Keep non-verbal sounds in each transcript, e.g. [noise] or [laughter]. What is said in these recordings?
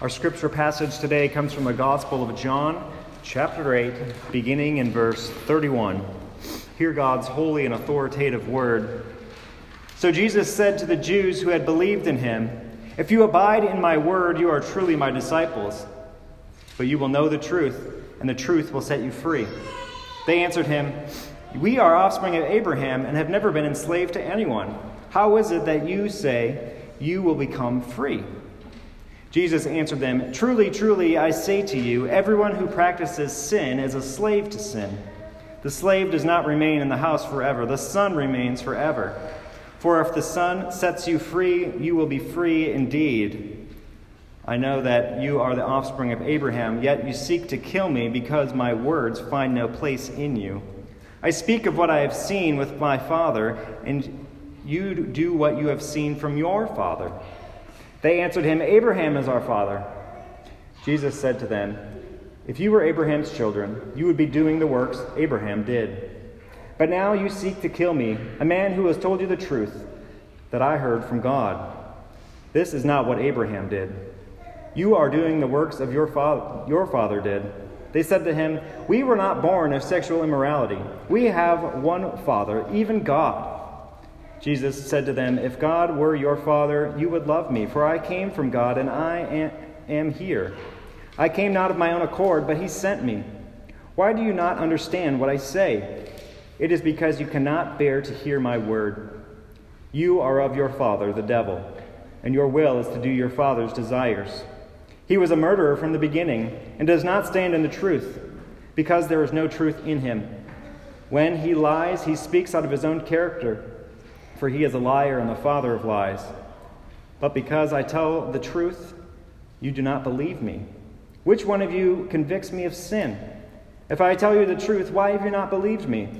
Our scripture passage today comes from the Gospel of John, chapter 8, beginning in verse 31. Hear God's holy and authoritative word. So Jesus said to the Jews who had believed in him, If you abide in my word, you are truly my disciples. But you will know the truth, and the truth will set you free. They answered him, We are offspring of Abraham and have never been enslaved to anyone. How is it that you say you will become free? Jesus answered them, Truly, truly, I say to you, everyone who practices sin is a slave to sin. The slave does not remain in the house forever, the son remains forever. For if the son sets you free, you will be free indeed. I know that you are the offspring of Abraham, yet you seek to kill me because my words find no place in you. I speak of what I have seen with my father, and you do what you have seen from your father. They answered him, Abraham is our father. Jesus said to them, If you were Abraham's children, you would be doing the works Abraham did. But now you seek to kill me, a man who has told you the truth that I heard from God. This is not what Abraham did. You are doing the works of your father, your father did. They said to him, We were not born of sexual immorality. We have one Father, even God. Jesus said to them, If God were your Father, you would love me, for I came from God and I am here. I came not of my own accord, but He sent me. Why do you not understand what I say? It is because you cannot bear to hear my word. You are of your father, the devil, and your will is to do your father's desires. He was a murderer from the beginning and does not stand in the truth, because there is no truth in him. When he lies, he speaks out of his own character for he is a liar and the father of lies. But because I tell the truth, you do not believe me. Which one of you convicts me of sin? If I tell you the truth, why have you not believed me?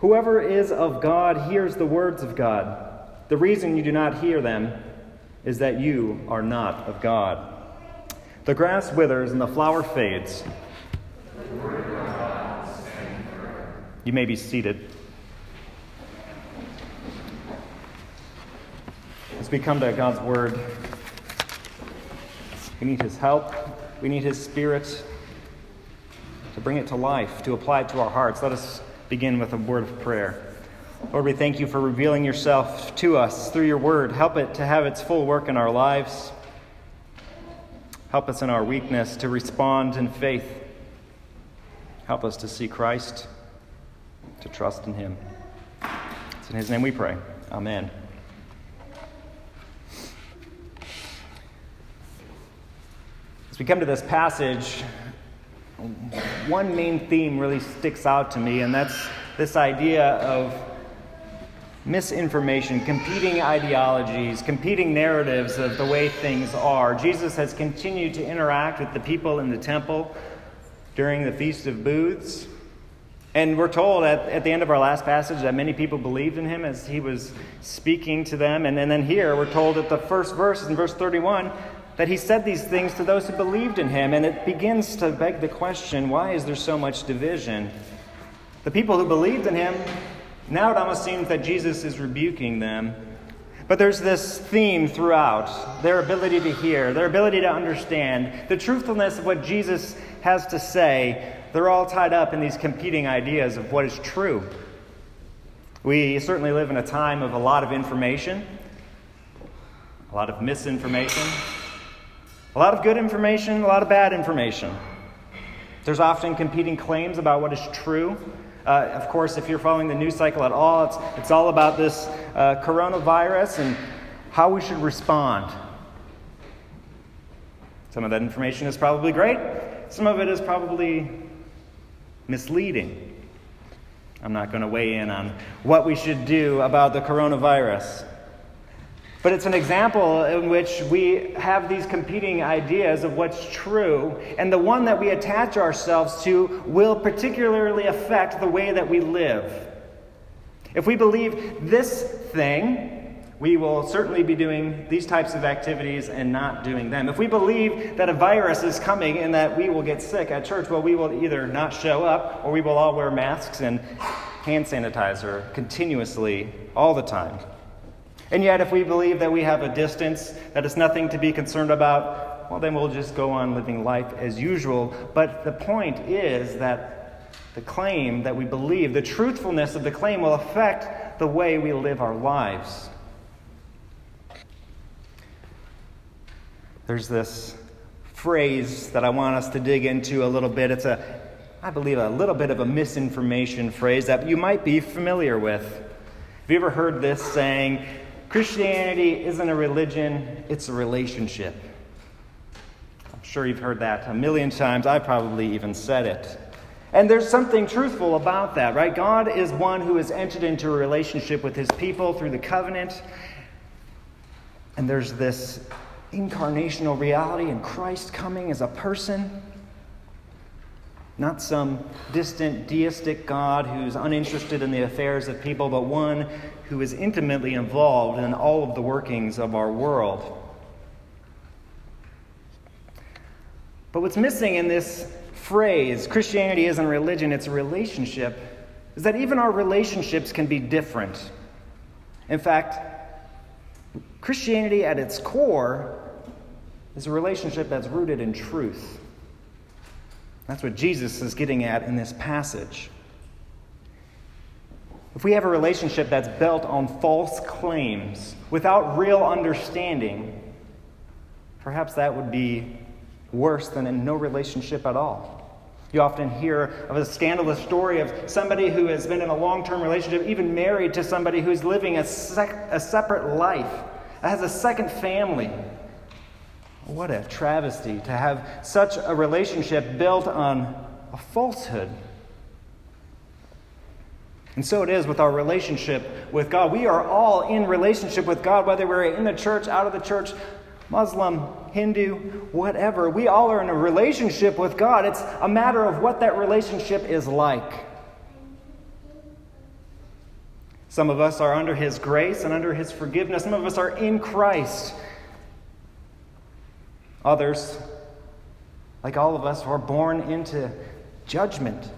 Whoever is of God hears the words of God. The reason you do not hear them is that you are not of God. The grass withers and the flower fades. You may be seated. We come to God's Word, we need His help. We need His Spirit to bring it to life, to apply it to our hearts. Let us begin with a word of prayer. Lord, we thank you for revealing yourself to us through your word. Help it to have its full work in our lives. Help us in our weakness to respond in faith. Help us to see Christ, to trust in him. It's in his name we pray. Amen. As we come to this passage, one main theme really sticks out to me, and that's this idea of misinformation, competing ideologies, competing narratives of the way things are. Jesus has continued to interact with the people in the temple during the Feast of Booths. And we're told at, at the end of our last passage that many people believed in him as he was speaking to them. And, and then here we're told that the first verse in verse 31 that he said these things to those who believed in him. And it begins to beg the question why is there so much division? The people who believed in him, now it almost seems that Jesus is rebuking them. But there's this theme throughout their ability to hear, their ability to understand, the truthfulness of what Jesus has to say. They're all tied up in these competing ideas of what is true. We certainly live in a time of a lot of information, a lot of misinformation, a lot of good information, a lot of bad information. There's often competing claims about what is true. Uh, of course, if you're following the news cycle at all, it's, it's all about this uh, coronavirus and how we should respond. Some of that information is probably great, some of it is probably misleading. I'm not going to weigh in on what we should do about the coronavirus. But it's an example in which we have these competing ideas of what's true, and the one that we attach ourselves to will particularly affect the way that we live. If we believe this thing, we will certainly be doing these types of activities and not doing them. If we believe that a virus is coming and that we will get sick at church, well, we will either not show up or we will all wear masks and hand sanitizer continuously all the time. And yet, if we believe that we have a distance, that it's nothing to be concerned about, well, then we'll just go on living life as usual. But the point is that the claim that we believe, the truthfulness of the claim, will affect the way we live our lives. There's this phrase that I want us to dig into a little bit. It's a, I believe, a little bit of a misinformation phrase that you might be familiar with. Have you ever heard this saying, Christianity isn't a religion, it's a relationship? I'm sure you've heard that a million times. I probably even said it. And there's something truthful about that, right? God is one who has entered into a relationship with his people through the covenant. And there's this incarnational reality in Christ coming as a person. Not some distant deistic God who's uninterested in the affairs of people, but one who is intimately involved in all of the workings of our world. But what's missing in this phrase, Christianity isn't religion, it's a relationship, is that even our relationships can be different. In fact, Christianity at its core is a relationship that's rooted in truth. That's what Jesus is getting at in this passage. If we have a relationship that's built on false claims without real understanding, perhaps that would be worse than in no relationship at all. You often hear of a scandalous story of somebody who has been in a long term relationship, even married to somebody who's living a, sec- a separate life, has a second family. What a travesty to have such a relationship built on a falsehood. And so it is with our relationship with God. We are all in relationship with God, whether we're in the church, out of the church, Muslim, Hindu, whatever. We all are in a relationship with God. It's a matter of what that relationship is like. Some of us are under His grace and under His forgiveness. Some of us are in Christ. Others, like all of us, are born into judgment.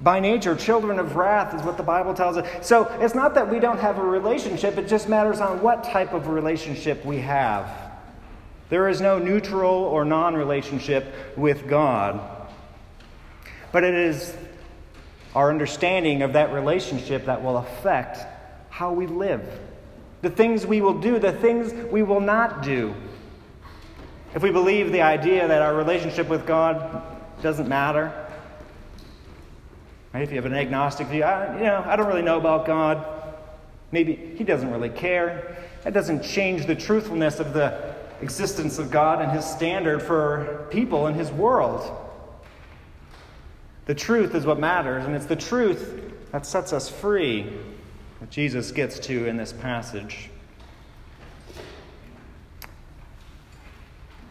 By nature, children of wrath is what the Bible tells us. So it's not that we don't have a relationship, it just matters on what type of relationship we have. There is no neutral or non relationship with God. But it is our understanding of that relationship that will affect how we live. The things we will do, the things we will not do. If we believe the idea that our relationship with God doesn't matter, right? If you have an agnostic view, I, you know, I don't really know about God. Maybe He doesn't really care. That doesn't change the truthfulness of the existence of God and His standard for people in His world. The truth is what matters, and it's the truth that sets us free that Jesus gets to in this passage.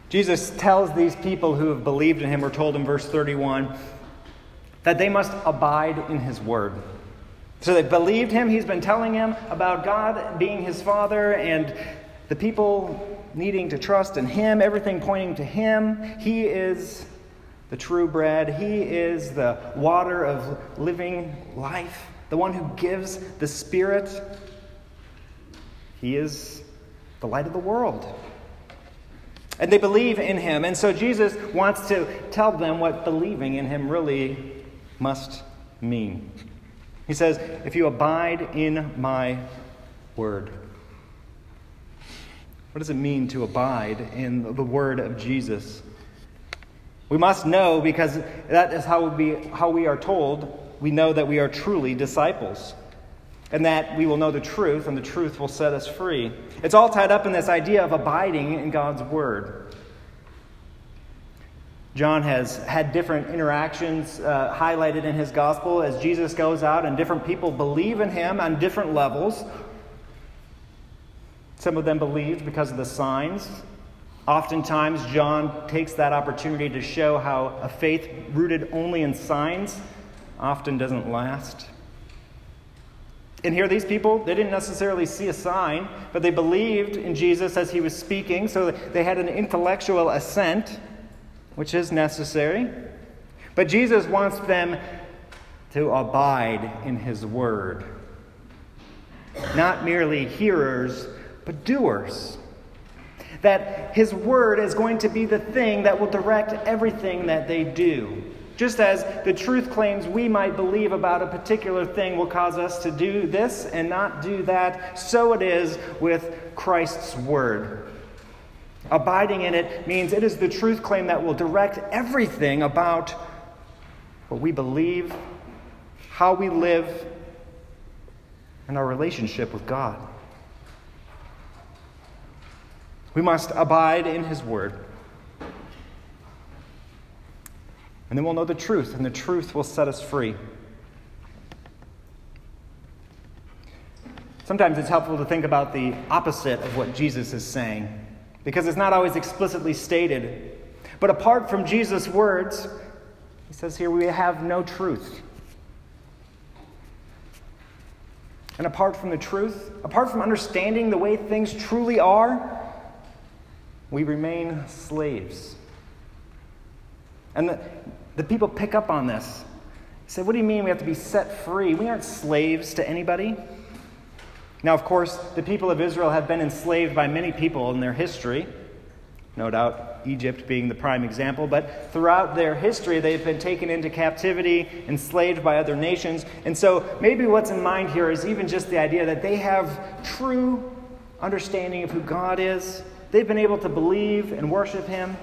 Jesus tells these people who have believed in him, we're told in verse 31, that they must abide in his word. So they believed him. He's been telling him about God being his father and the people needing to trust in him, everything pointing to him. He is the true bread, he is the water of living life, the one who gives the Spirit. He is the light of the world. And they believe in him. And so Jesus wants to tell them what believing in him really must mean. He says, If you abide in my word. What does it mean to abide in the word of Jesus? We must know because that is how we, how we are told we know that we are truly disciples and that we will know the truth, and the truth will set us free. It's all tied up in this idea of abiding in God's Word. John has had different interactions uh, highlighted in his gospel as Jesus goes out, and different people believe in him on different levels. Some of them believed because of the signs. Oftentimes, John takes that opportunity to show how a faith rooted only in signs often doesn't last. And here, these people, they didn't necessarily see a sign, but they believed in Jesus as he was speaking, so they had an intellectual assent, which is necessary. But Jesus wants them to abide in his word. Not merely hearers, but doers. that His Word is going to be the thing that will direct everything that they do. Just as the truth claims we might believe about a particular thing will cause us to do this and not do that, so it is with Christ's Word. Abiding in it means it is the truth claim that will direct everything about what we believe, how we live, and our relationship with God. We must abide in His Word. And then we'll know the truth, and the truth will set us free. Sometimes it's helpful to think about the opposite of what Jesus is saying, because it's not always explicitly stated. But apart from Jesus' words, he says here, we have no truth. And apart from the truth, apart from understanding the way things truly are, we remain slaves. And the, the people pick up on this. They say, What do you mean we have to be set free? We aren't slaves to anybody. Now, of course, the people of Israel have been enslaved by many people in their history. No doubt, Egypt being the prime example, but throughout their history, they've been taken into captivity, enslaved by other nations. And so, maybe what's in mind here is even just the idea that they have true understanding of who God is. They've been able to believe and worship Him.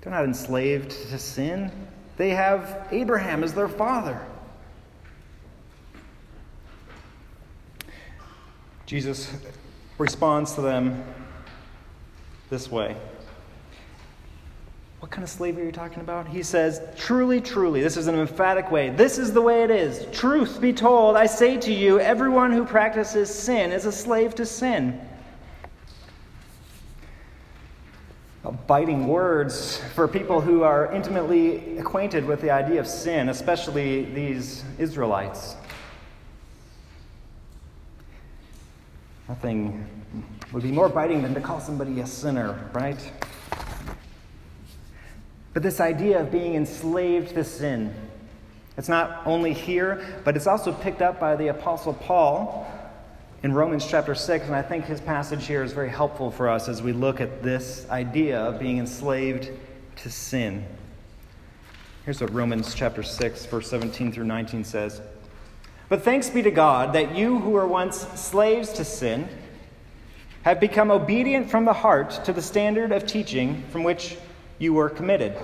They're not enslaved to sin. They have Abraham as their father. Jesus responds to them this way. What kind of slavery are you talking about? He says, Truly, truly, this is an emphatic way. This is the way it is. Truth be told, I say to you, everyone who practices sin is a slave to sin. biting words for people who are intimately acquainted with the idea of sin, especially these Israelites. Nothing would be more biting than to call somebody a sinner, right? But this idea of being enslaved to sin, it's not only here, but it's also picked up by the Apostle Paul in Romans chapter 6, and I think his passage here is very helpful for us as we look at this idea of being enslaved to sin. Here's what Romans chapter 6, verse 17 through 19 says But thanks be to God that you who were once slaves to sin have become obedient from the heart to the standard of teaching from which you were committed.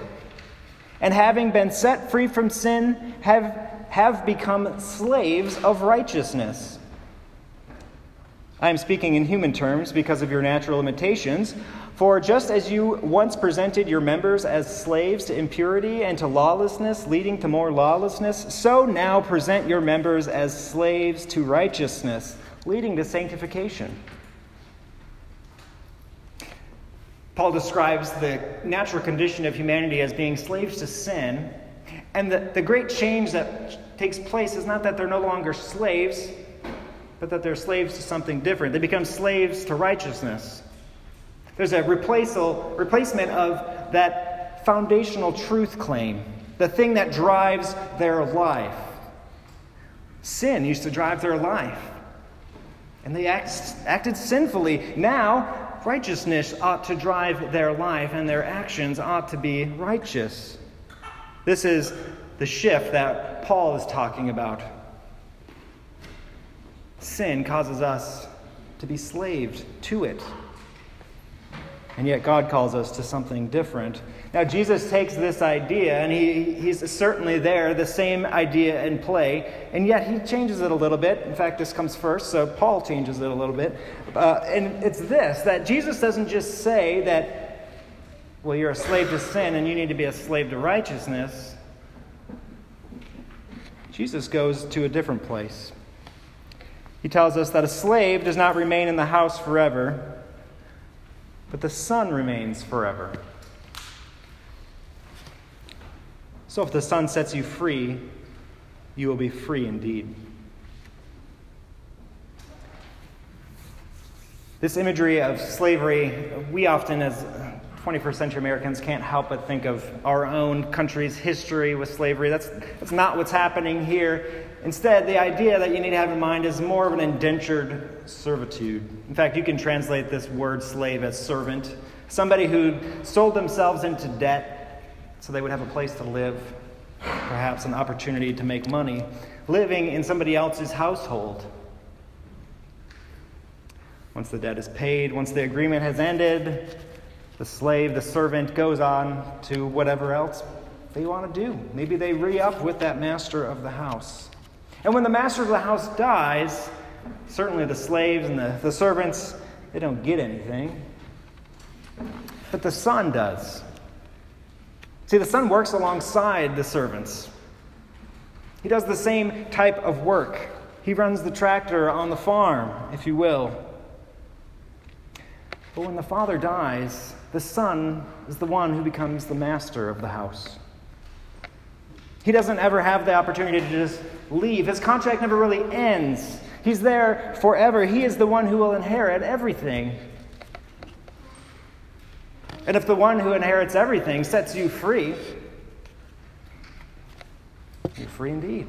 And having been set free from sin, have, have become slaves of righteousness. I am speaking in human terms because of your natural limitations. For just as you once presented your members as slaves to impurity and to lawlessness, leading to more lawlessness, so now present your members as slaves to righteousness, leading to sanctification. Paul describes the natural condition of humanity as being slaves to sin. And the, the great change that takes place is not that they're no longer slaves, but that they're slaves to something different. They become slaves to righteousness. There's a replacement of that foundational truth claim, the thing that drives their life. Sin used to drive their life, and they act, acted sinfully. Now, righteousness ought to drive their life, and their actions ought to be righteous. This is the shift that Paul is talking about sin causes us to be slaved to it. And yet God calls us to something different. Now, Jesus takes this idea, and he, he's certainly there, the same idea in play, and yet he changes it a little bit. In fact, this comes first, so Paul changes it a little bit. Uh, and it's this that Jesus doesn't just say that, well, you're a slave to sin and you need to be a slave to righteousness. Jesus goes to a different place. He tells us that a slave does not remain in the house forever, but the son remains forever. So if the son sets you free, you will be free indeed. This imagery of slavery, we often, as 21st century Americans can't help but think of our own country's history with slavery. That's, that's not what's happening here. Instead, the idea that you need to have in mind is more of an indentured servitude. In fact, you can translate this word slave as servant, somebody who sold themselves into debt so they would have a place to live, perhaps an opportunity to make money, living in somebody else's household. Once the debt is paid, once the agreement has ended, the slave, the servant, goes on to whatever else they want to do. Maybe they re up with that master of the house. And when the master of the house dies, certainly the slaves and the, the servants, they don't get anything. But the son does. See, the son works alongside the servants. He does the same type of work. He runs the tractor on the farm, if you will. But when the father dies, the son is the one who becomes the master of the house. He doesn't ever have the opportunity to just leave. His contract never really ends. He's there forever. He is the one who will inherit everything. And if the one who inherits everything sets you free, you're free indeed.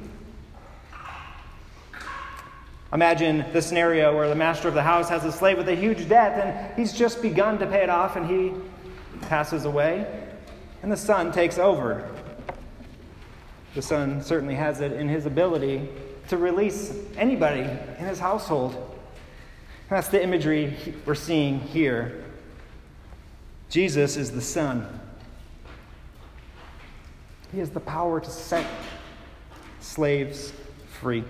Imagine the scenario where the master of the house has a slave with a huge debt and he's just begun to pay it off and he passes away, and the son takes over. The Son certainly has it in his ability to release anybody in his household. That's the imagery we're seeing here. Jesus is the Son. He has the power to set slaves free.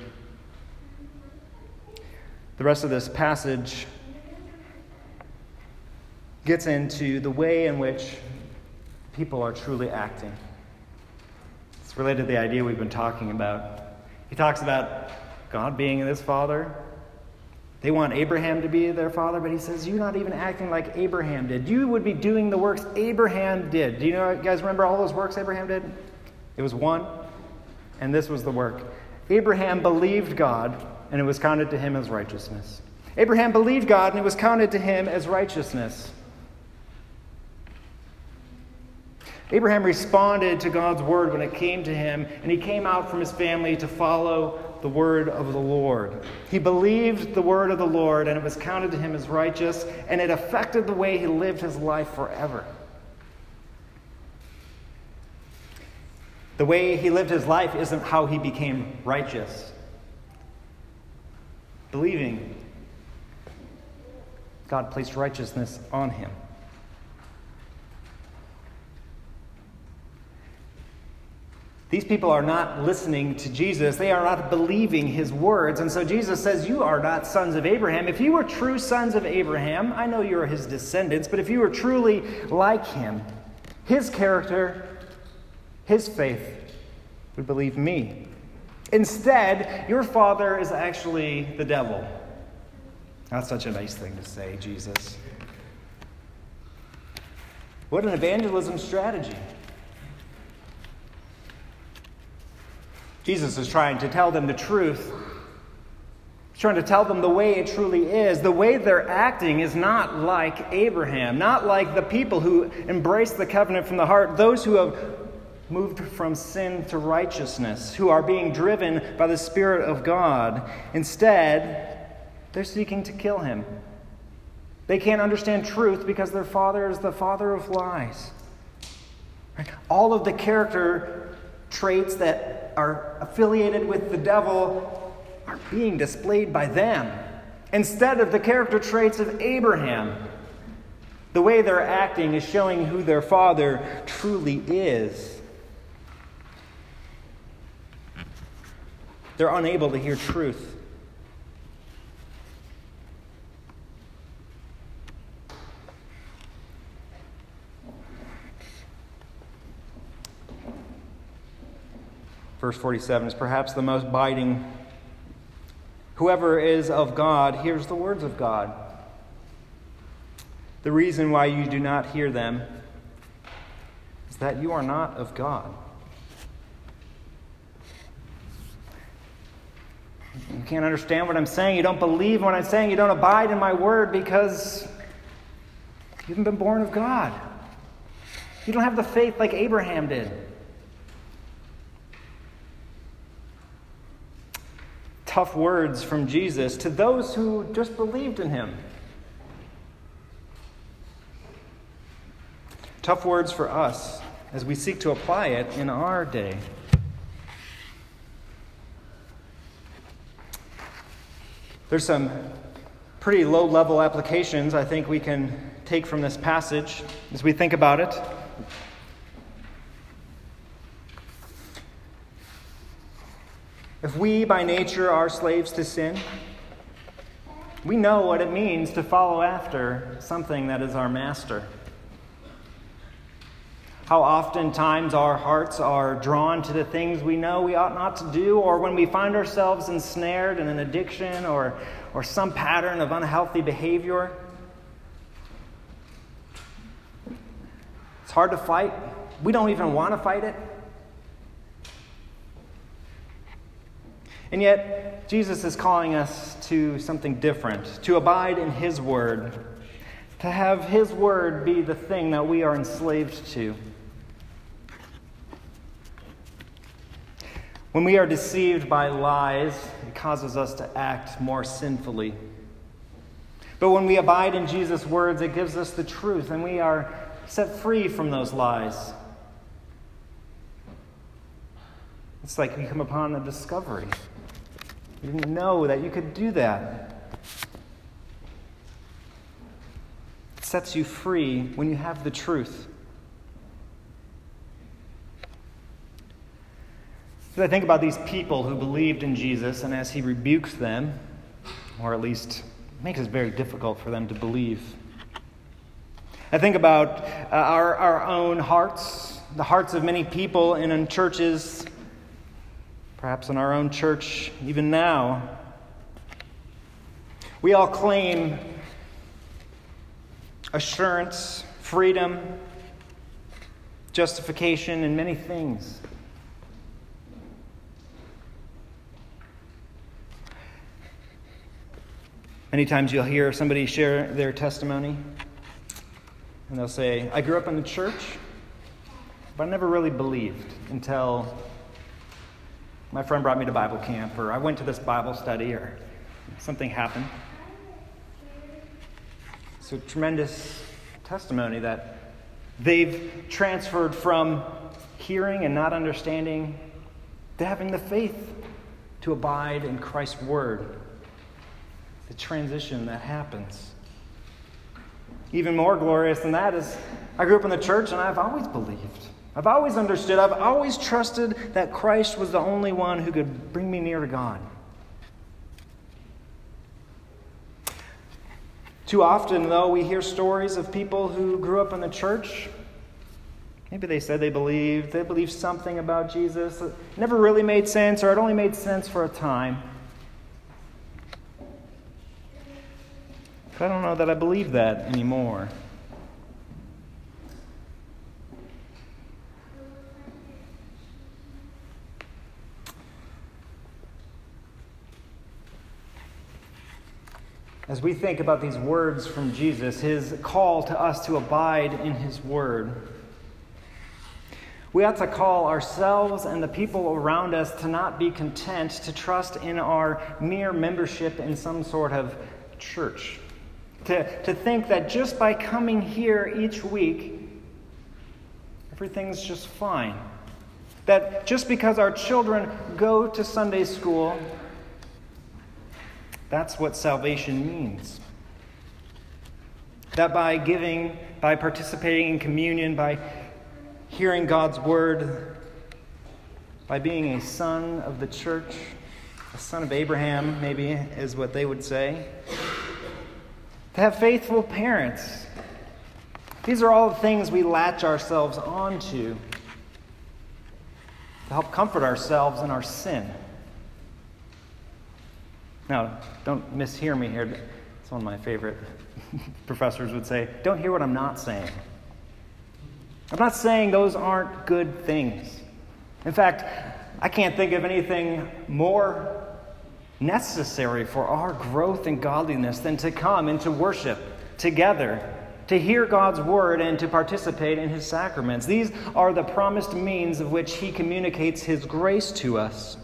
The rest of this passage gets into the way in which people are truly acting It's related to the idea we've been talking about. He talks about God being this father. They want Abraham to be their father, but he says, You're not even acting like Abraham did. You would be doing the works Abraham did. Do you know, you guys remember all those works Abraham did? It was one, and this was the work. Abraham believed God, and it was counted to him as righteousness. Abraham believed God, and it was counted to him as righteousness. Abraham responded to God's word when it came to him, and he came out from his family to follow the word of the Lord. He believed the word of the Lord, and it was counted to him as righteous, and it affected the way he lived his life forever. The way he lived his life isn't how he became righteous. Believing, God placed righteousness on him. These people are not listening to Jesus. They are not believing his words. And so Jesus says, You are not sons of Abraham. If you were true sons of Abraham, I know you are his descendants, but if you were truly like him, his character, his faith, would believe me. Instead, your father is actually the devil. That's such a nice thing to say, Jesus. What an evangelism strategy. Jesus is trying to tell them the truth. He's trying to tell them the way it truly is. The way they're acting is not like Abraham, not like the people who embrace the covenant from the heart, those who have moved from sin to righteousness, who are being driven by the Spirit of God. Instead, they're seeking to kill him. They can't understand truth because their father is the father of lies. All of the character traits that are affiliated with the devil are being displayed by them instead of the character traits of Abraham. The way they're acting is showing who their father truly is. They're unable to hear truth. Verse 47 is perhaps the most biting. Whoever is of God hears the words of God. The reason why you do not hear them is that you are not of God. Can't understand what I'm saying. You don't believe what I'm saying. You don't abide in my word because you haven't been born of God. You don't have the faith like Abraham did. Tough words from Jesus to those who just believed in him. Tough words for us as we seek to apply it in our day. There's some pretty low level applications I think we can take from this passage as we think about it. If we by nature are slaves to sin, we know what it means to follow after something that is our master. How oftentimes our hearts are drawn to the things we know we ought not to do, or when we find ourselves ensnared in an addiction or, or some pattern of unhealthy behavior. It's hard to fight. We don't even want to fight it. And yet, Jesus is calling us to something different, to abide in His Word, to have His Word be the thing that we are enslaved to. When we are deceived by lies, it causes us to act more sinfully. But when we abide in Jesus' words, it gives us the truth, and we are set free from those lies. It's like you come upon a discovery. You didn't know that you could do that. It sets you free when you have the truth. As I think about these people who believed in Jesus, and as he rebukes them, or at least makes it very difficult for them to believe, I think about uh, our, our own hearts, the hearts of many people and in churches, perhaps in our own church even now. We all claim assurance, freedom, justification, and many things. Many times you'll hear somebody share their testimony, and they'll say, I grew up in the church, but I never really believed until my friend brought me to Bible camp, or I went to this Bible study, or something happened. A tremendous testimony that they've transferred from hearing and not understanding to having the faith to abide in Christ's word the transition that happens. Even more glorious than that is I grew up in the church and I've always believed. I've always understood. I've always trusted that Christ was the only one who could bring me near to God. Too often, though, we hear stories of people who grew up in the church. Maybe they said they believed, they believed something about Jesus. It never really made sense, or it only made sense for a time. But I don't know that I believe that anymore. As we think about these words from Jesus, his call to us to abide in his word, we ought to call ourselves and the people around us to not be content to trust in our mere membership in some sort of church. To, to think that just by coming here each week, everything's just fine. That just because our children go to Sunday school, that's what salvation means. That by giving, by participating in communion, by hearing God's word, by being a son of the church, a son of Abraham, maybe is what they would say, to have faithful parents. These are all the things we latch ourselves onto to help comfort ourselves in our sin. Now, don't mishear me here. It's one of my favorite [laughs] professors would say, don't hear what I'm not saying. I'm not saying those aren't good things. In fact, I can't think of anything more necessary for our growth in godliness than to come and to worship together to hear God's word and to participate in his sacraments. These are the promised means of which he communicates his grace to us.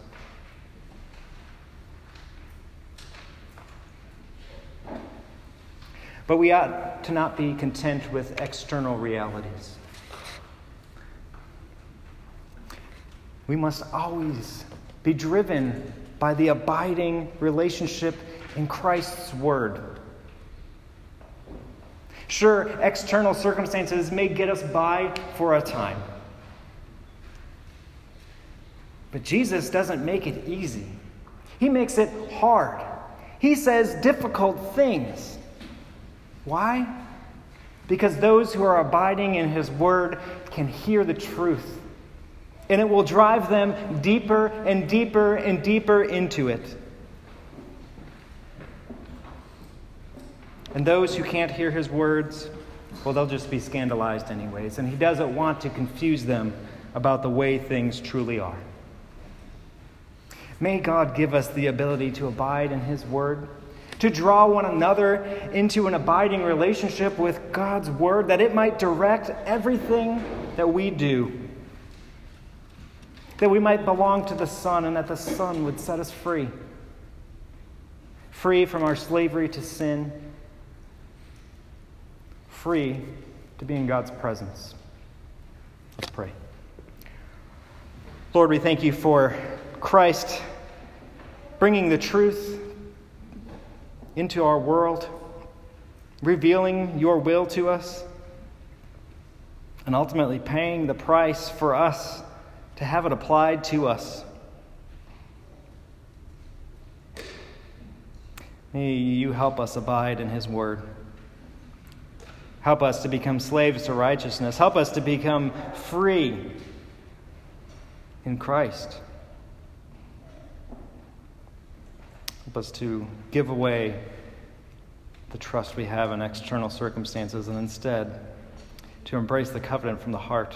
But we ought to not be content with external realities. We must always be driven by the abiding relationship in Christ's Word. Sure, external circumstances may get us by for a time. But Jesus doesn't make it easy, He makes it hard. He says difficult things. Why? Because those who are abiding in His Word can hear the truth, and it will drive them deeper and deeper and deeper into it. And those who can't hear His words, well, they'll just be scandalized, anyways. And He doesn't want to confuse them about the way things truly are. May God give us the ability to abide in His Word to draw one another into an abiding relationship with God's Word, that it might direct everything that we do. That we might belong to the Son, and that the Son would set us free. Free from our slavery to sin, free to be in God's presence. Let's pray. Lord, we thank you for Christ bringing the truth into our world, revealing your will to us, and ultimately paying the price for us to have it applied to us. May you help us abide in His Word. Help us to become slaves to righteousness. Help us to become free in Christ. Help us to give away the trust we have in external circumstances and instead to embrace the covenant from the heart.